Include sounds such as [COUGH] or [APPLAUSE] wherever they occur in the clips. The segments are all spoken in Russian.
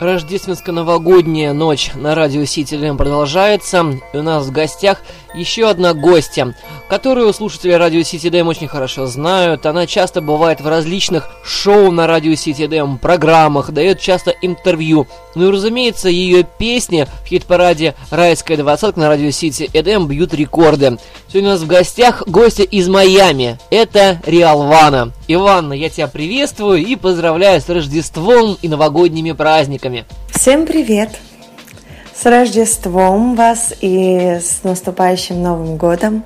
Рождественско-новогодняя ночь на радио Сити продолжается. И у нас в гостях еще одна гостья, которую слушатели радио Сити Дэм очень хорошо знают. Она часто бывает в различных шоу на радио Сити Дэм, программах, дает часто интервью. Ну и, разумеется, ее песни в хит-параде «Райская двадцатка» на радио Сити Эдем бьют рекорды. Сегодня у нас в гостях гостья из Майами. Это Риал Вана. Иванна, я тебя приветствую и поздравляю с Рождеством и новогодними праздниками. Всем привет! С Рождеством вас и с наступающим Новым годом!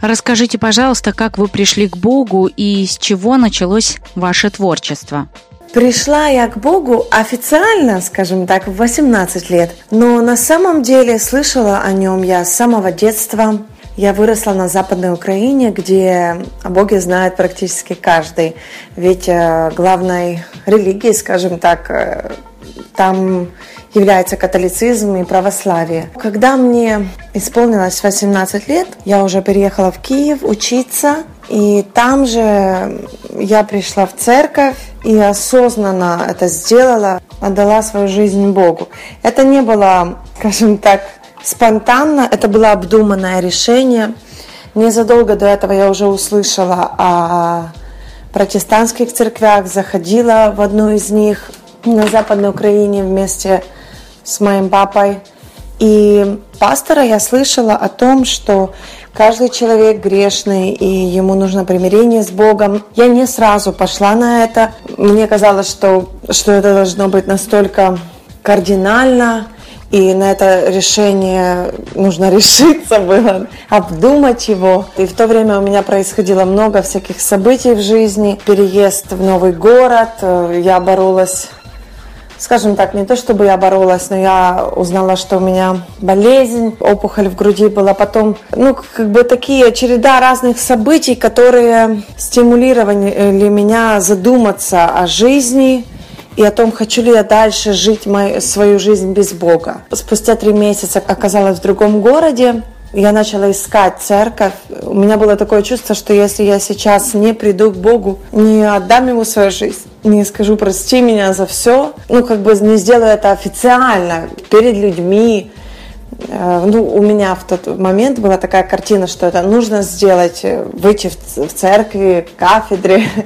Расскажите, пожалуйста, как вы пришли к Богу и с чего началось ваше творчество? Пришла я к Богу официально, скажем так, в 18 лет, но на самом деле слышала о нем я с самого детства. Я выросла на Западной Украине, где о Боге знает практически каждый. Ведь э, главной религией, скажем так, э, там является католицизм и православие. Когда мне исполнилось 18 лет, я уже переехала в Киев учиться, и там же я пришла в церковь и осознанно это сделала, отдала свою жизнь Богу. Это не было, скажем так, спонтанно, это было обдуманное решение. Незадолго до этого я уже услышала о протестантских церквях, заходила в одну из них на Западной Украине вместе с моим папой. И пастора я слышала о том, что каждый человек грешный, и ему нужно примирение с Богом. Я не сразу пошла на это. Мне казалось, что, что это должно быть настолько кардинально, и на это решение нужно [LAUGHS] решиться было, обдумать его. И в то время у меня происходило много всяких событий в жизни. Переезд в новый город, я боролась скажем так, не то чтобы я боролась, но я узнала, что у меня болезнь, опухоль в груди была. Потом, ну, как бы такие череда разных событий, которые стимулировали меня задуматься о жизни, и о том, хочу ли я дальше жить мою, свою жизнь без Бога. Спустя три месяца оказалась в другом городе, я начала искать церковь. У меня было такое чувство, что если я сейчас не приду к Богу, не отдам Ему свою жизнь, не скажу прости меня за все, ну как бы не сделаю это официально перед людьми, э, ну, у меня в тот момент была такая картина, что это нужно сделать, э, выйти в церкви, кафедре, [LAUGHS]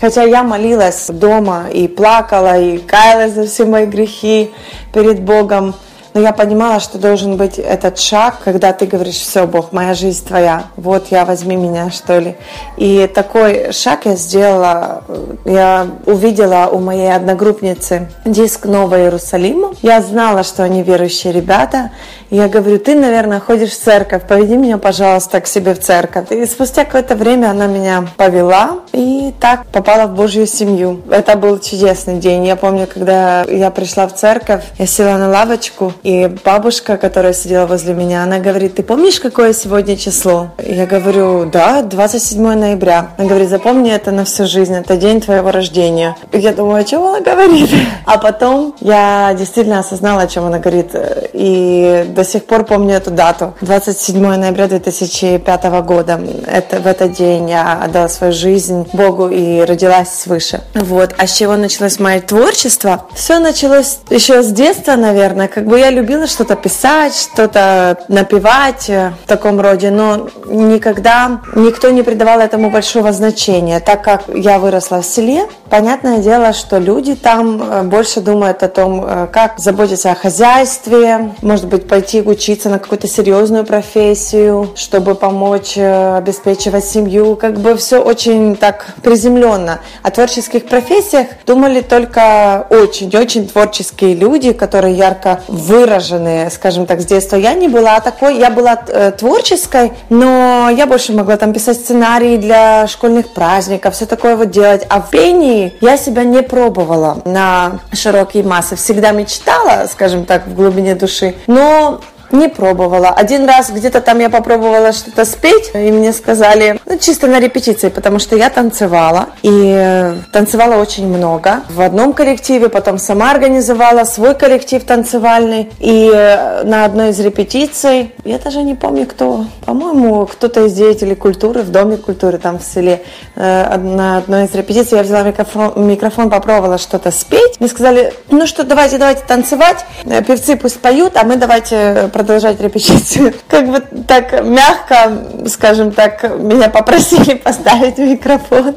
Хотя я молилась дома и плакала, и каялась за все мои грехи перед Богом. Но я понимала, что должен быть этот шаг, когда ты говоришь, все, Бог, моя жизнь твоя, вот я, возьми меня, что ли. И такой шаг я сделала, я увидела у моей одногруппницы диск Нового Иерусалима. Я знала, что они верующие ребята, я говорю, ты, наверное, ходишь в церковь, поведи меня, пожалуйста, к себе в церковь. И спустя какое-то время она меня повела и так попала в Божью семью. Это был чудесный день. Я помню, когда я пришла в церковь, я села на лавочку, и бабушка, которая сидела возле меня, она говорит, ты помнишь, какое сегодня число? Я говорю, да, 27 ноября. Она говорит, запомни это на всю жизнь, это день твоего рождения. Я думаю, о чем она говорит? [LAUGHS] А потом я действительно осознала, о чем она говорит. И до сих пор помню эту дату. 27 ноября 2005 года. Это, в этот день я отдала свою жизнь Богу и родилась свыше. Вот. А с чего началось мое творчество? Все началось еще с детства, наверное. Как бы я любила что-то писать, что-то напевать э, в таком роде, но никогда никто не придавал этому большого значения. Так как я выросла в селе, понятное дело, что люди там э, больше думают о том, э, как заботиться о хозяйстве, может быть, пойти учиться на какую-то серьезную профессию, чтобы помочь обеспечивать семью. Как бы все очень так приземленно. О творческих профессиях думали только очень-очень творческие люди, которые ярко выраженные, скажем так, с детства. Я не была такой, я была э, творческой, но я больше могла там писать сценарии для школьных праздников, все такое вот делать. А в пении я себя не пробовала на широкие массы. Всегда мечтала, скажем так, в глубине души, но Не пробовала. Один раз где-то там я попробовала что-то спеть, и мне сказали, ну, чисто на репетиции, потому что я танцевала, и танцевала очень много. В одном коллективе, потом сама организовала свой коллектив танцевальный, и на одной из репетиций, я даже не помню кто, по-моему, кто-то из деятелей культуры в Доме культуры там в селе, э, на одной из репетиций я взяла микрофон, микрофон попробовала что-то спеть. Мне сказали, ну что, давайте, давайте танцевать, э, певцы пусть поют, а мы давайте продолжать репетицию. [LAUGHS] Как бы так мягко, скажем так, меня попросили [LAUGHS] поставить микрофон.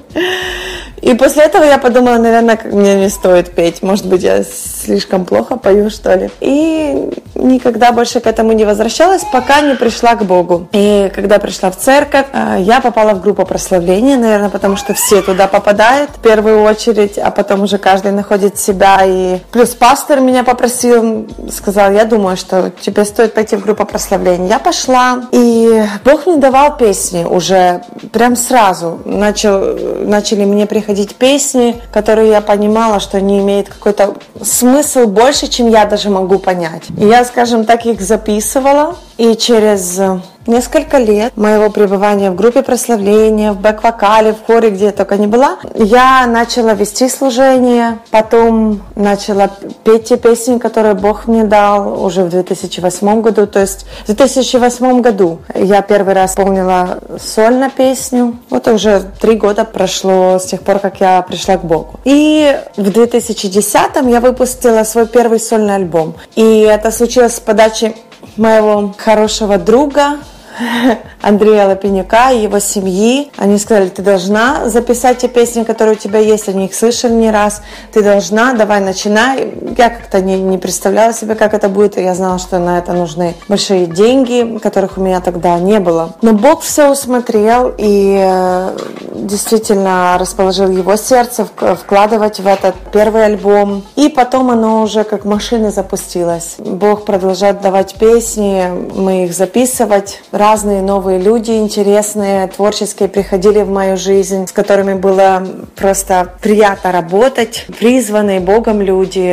И после этого я подумала, наверное, мне не стоит петь. Может быть, я слишком плохо пою, что ли. И никогда больше к этому не возвращалась, пока не пришла к Богу. И когда пришла в церковь, а, я попала в группу прославления, наверное, потому что все туда попадают в первую очередь, а потом уже каждый находит себя. И плюс пастор меня попросил, сказал, я думаю, что тебе стоит пойти в группу прославления. Я пошла, и Бог мне давал песни уже прям сразу. Начал, начали мне приходить песни, которые я понимала, что они имеют какой-то смысл больше, чем я даже могу понять. И я, скажем так, их записывала, и через несколько лет моего пребывания в группе прославления, в бэк-вокале, в хоре, где я только не была, я начала вести служение, потом начала петь те песни, которые Бог мне дал уже в 2008 году. То есть в 2008 году я первый раз помнила сольно песню. Вот уже три года прошло с тех пор, как я пришла к Богу. И в 2010 я выпустила свой первый сольный альбом. И это случилось с подачи моего хорошего друга, [LAUGHS] Андрея Лапенюка и его семьи. Они сказали, ты должна записать те песни, которые у тебя есть, они их слышали не раз. Ты должна, давай начинай. Я как-то не, не представляла себе, как это будет. Я знала, что на это нужны большие деньги, которых у меня тогда не было. Но Бог все усмотрел и э, действительно расположил его сердце вкладывать в этот первый альбом. И потом оно уже как машина запустилось. Бог продолжает давать песни, мы их записывать, разные новые люди интересные, творческие приходили в мою жизнь, с которыми было просто приятно работать. Призванные Богом люди,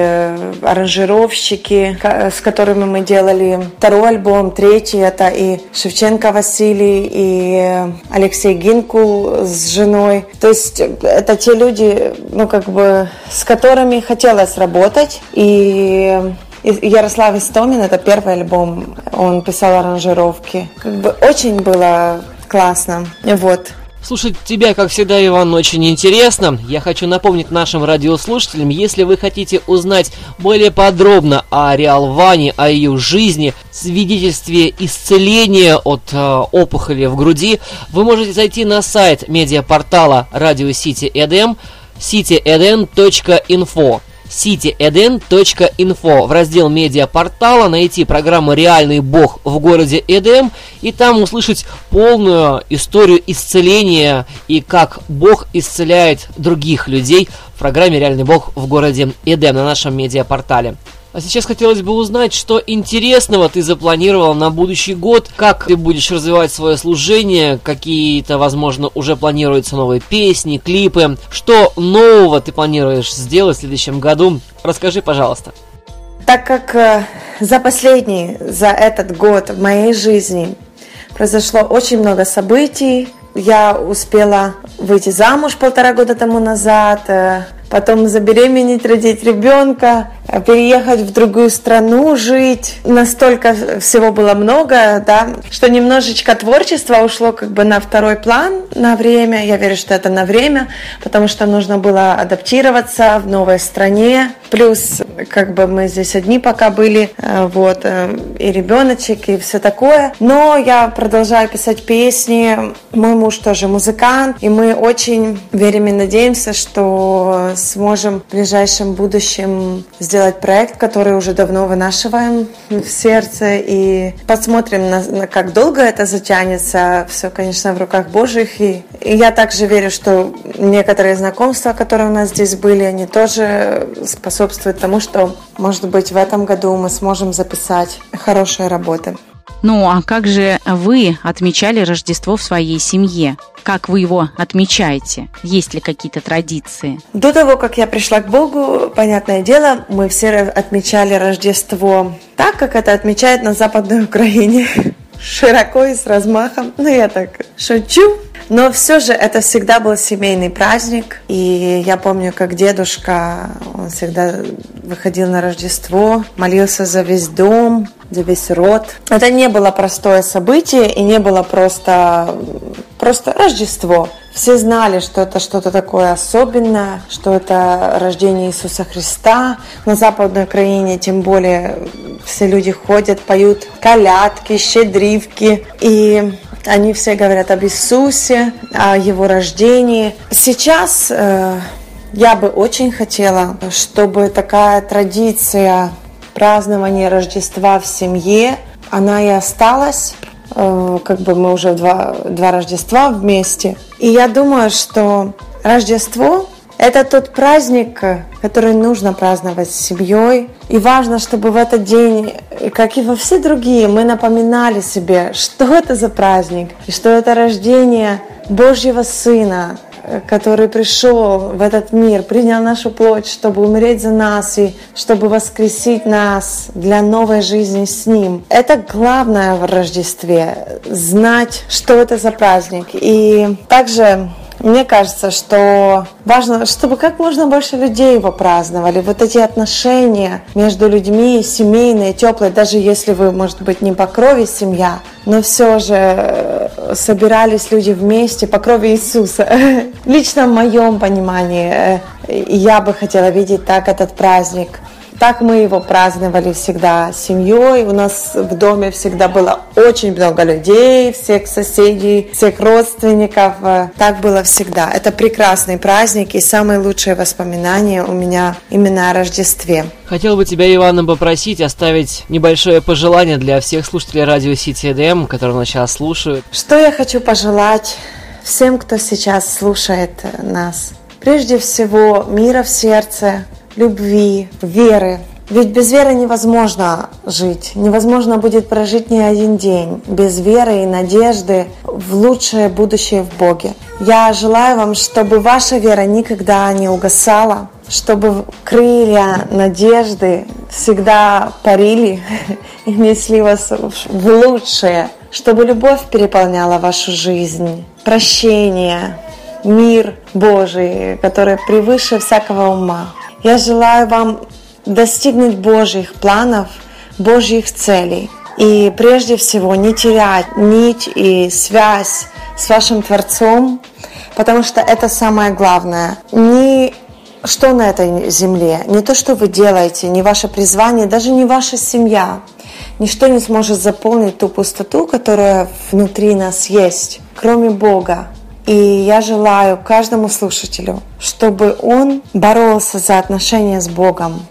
аранжировщики, с которыми мы делали второй альбом, третий, это и Шевченко Василий, и Алексей Гинкул с женой. То есть это те люди, ну как бы, с которыми хотелось работать, и Ярослав Истомин, это первый альбом, он писал аранжировки. Как бы очень было классно. Вот. Слушать тебя, как всегда, Иван, очень интересно. Я хочу напомнить нашим радиослушателям, если вы хотите узнать более подробно о Реал Ване, о ее жизни, свидетельстве исцеления от э, опухоли в груди, вы можете зайти на сайт медиапортала Radio City EDM cityeden.info cityeden.info в раздел медиапортала найти программу «Реальный бог в городе Эдем» и там услышать полную историю исцеления и как бог исцеляет других людей в программе «Реальный бог в городе Эдем» на нашем медиапортале. А сейчас хотелось бы узнать, что интересного ты запланировал на будущий год, как ты будешь развивать свое служение, какие-то, возможно, уже планируются новые песни, клипы, что нового ты планируешь сделать в следующем году. Расскажи, пожалуйста. Так как э, за последний, за этот год в моей жизни произошло очень много событий, я успела выйти замуж полтора года тому назад, э, потом забеременеть, родить ребенка, Э, переехать в другую страну, жить. Настолько всего было много, да, что немножечко творчества ушло как бы на второй план на время. Я верю, что это на время, потому что нужно было адаптироваться в новой стране. Плюс, как бы мы здесь одни пока были, э, вот, э, и ребеночек, и все такое. Но я продолжаю писать песни. Мой муж тоже музыкант, и мы очень верим и надеемся, что сможем в ближайшем будущем сделать проект, который уже давно вынашиваем в сердце и посмотрим, на, на как долго это затянется. Все, конечно, в руках Божьих. И, и я также верю, что некоторые знакомства, которые у нас здесь были, они тоже способствуют тому, что, может быть, в этом году мы сможем записать хорошие работы. Ну, а как же вы отмечали Рождество в своей семье? как вы его отмечаете? Есть ли какие-то традиции? До того, как я пришла к Богу, понятное дело, мы все отмечали Рождество так, как это отмечают на Западной Украине. [LAUGHS] Широко и с размахом. Ну, я так шучу. Но все же это всегда был семейный праздник. И я помню, как дедушка, он всегда выходил на Рождество, молился за весь дом, за весь род. Это не было простое событие и не было просто, просто Рождество. Все знали, что это что-то такое особенное, что это рождение Иисуса Христа. На Западной Украине тем более все люди ходят, поют колядки, щедривки. И они все говорят об Иисусе, о Его рождении. Сейчас э, я бы очень хотела, чтобы такая традиция празднования Рождества в семье, она и осталась. Э, как бы мы уже два, два Рождества вместе. И я думаю, что Рождество это тот праздник, который нужно праздновать с семьей. И важно, чтобы в этот день, как и во все другие, мы напоминали себе, [LAUGHS] что это за праздник, и что это рождение Божьего Сына, который пришел в этот мир, принял нашу плоть, чтобы умереть за нас и чтобы воскресить нас для новой жизни с Ним. Это главное в Рождестве, знать, что это за праздник. И также мне кажется, что важно, чтобы как можно больше людей его праздновали. Вот эти отношения между людьми, семейные, теплые, даже если вы, может быть, не по крови семья, но все же э, собирались люди вместе по крови Иисуса. [LAUGHS] Лично в моем понимании э, я бы хотела видеть так этот праздник. Так мы его праздновали всегда семьей. У нас в доме всегда было очень много людей, всех соседей, всех родственников. Так было всегда. Это прекрасный праздник и самые лучшие воспоминания у меня именно о Рождестве. Хотел бы тебя, Ивана, попросить оставить небольшое пожелание для всех слушателей радио Сити ДМ, которые нас сейчас слушают. Что я хочу пожелать всем, кто сейчас слушает нас? Прежде всего, мира в сердце, любви, веры. Ведь без веры невозможно жить, невозможно будет прожить ни один день без веры и надежды в лучшее будущее в Боге. Я желаю вам, чтобы ваша вера никогда не угасала, чтобы крылья надежды всегда парили [LAUGHS] и несли вас в лучшее, чтобы любовь переполняла вашу жизнь, прощение, мир Божий, который превыше всякого ума. Я желаю вам достигнуть Божьих планов, Божьих целей. И прежде всего не терять нить и связь с вашим Творцом, потому что это самое главное. Не что на этой земле, не то, что вы делаете, не ваше призвание, даже не ваша семья. Ничто не сможет заполнить ту пустоту, которая внутри нас есть, кроме Бога. И я желаю каждому слушателю, чтобы он боролся за отношения с Богом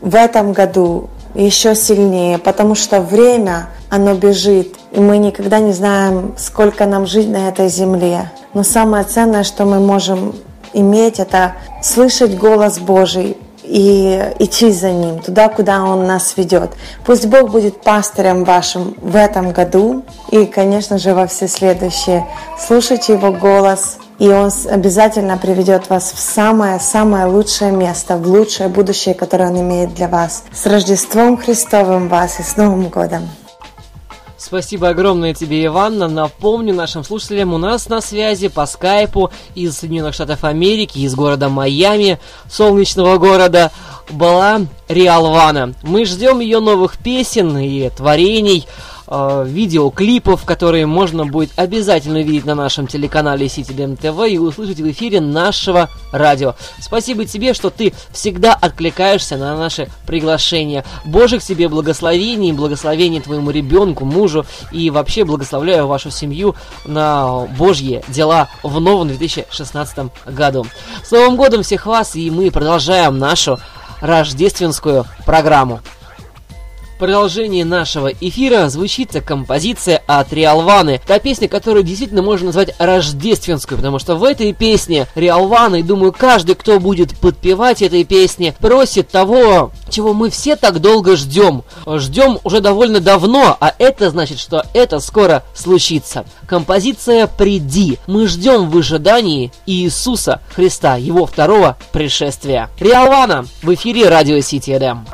в этом году еще сильнее, потому что время, оно бежит, и мы никогда не знаем, сколько нам жить на этой земле. Но самое ценное, что мы можем иметь, это слышать голос Божий, и идти за Ним, туда, куда Он нас ведет. Пусть Бог будет пастырем вашим в этом году и, конечно же, во все следующие. Слушайте Его голос, и Он обязательно приведет вас в самое-самое лучшее место, в лучшее будущее, которое Он имеет для вас. С Рождеством Христовым вас и с Новым годом! Спасибо огромное тебе, Иванна. Напомню нашим слушателям, у нас на связи по скайпу из Соединенных Штатов Америки, из города Майами, солнечного города, была Риалвана. Мы ждем ее новых песен и творений э, видеоклипов, которые можно будет обязательно увидеть на нашем телеканале CityDM TV и услышать в эфире нашего радио. Спасибо тебе, что ты всегда откликаешься на наши приглашения. Божих тебе благословений, благословений твоему ребенку, мужу и вообще благословляю вашу семью на Божьи дела в новом 2016 году. С Новым годом всех вас и мы продолжаем нашу рождественскую программу. Продолжении нашего эфира звучит композиция от Риалваны. Та песня, которую действительно можно назвать рождественскую, потому что в этой песне Риалваны, думаю, каждый, кто будет подпевать этой песне, просит того, чего мы все так долго ждем. Ждем уже довольно давно, а это значит, что это скоро случится. Композиция «Приди». Мы ждем в ожидании Иисуса Христа, Его второго пришествия. Риалвана в эфире Радио Сити Эдем.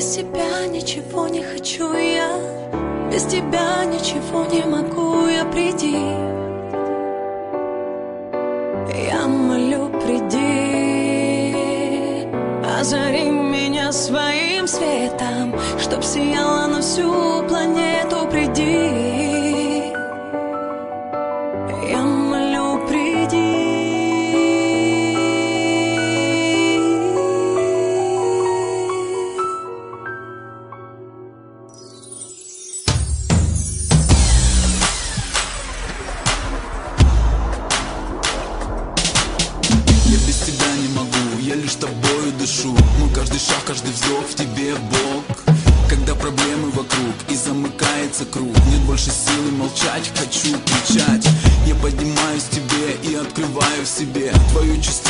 Без тебя ничего не хочу я, без тебя ничего не могу я приди. Я молю, приди, озари меня своим светом, чтоб сияла на всю планету, приди. Каждый шаг, каждый вздох в тебе Бог. Когда проблемы вокруг и замыкается круг Нет больше силы молчать, хочу кричать. Я поднимаюсь тебе и открываю в себе Твою частицу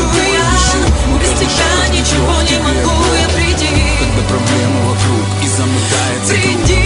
ключевые Без тебя ничего не могу я прийти вокруг и замотает Приди.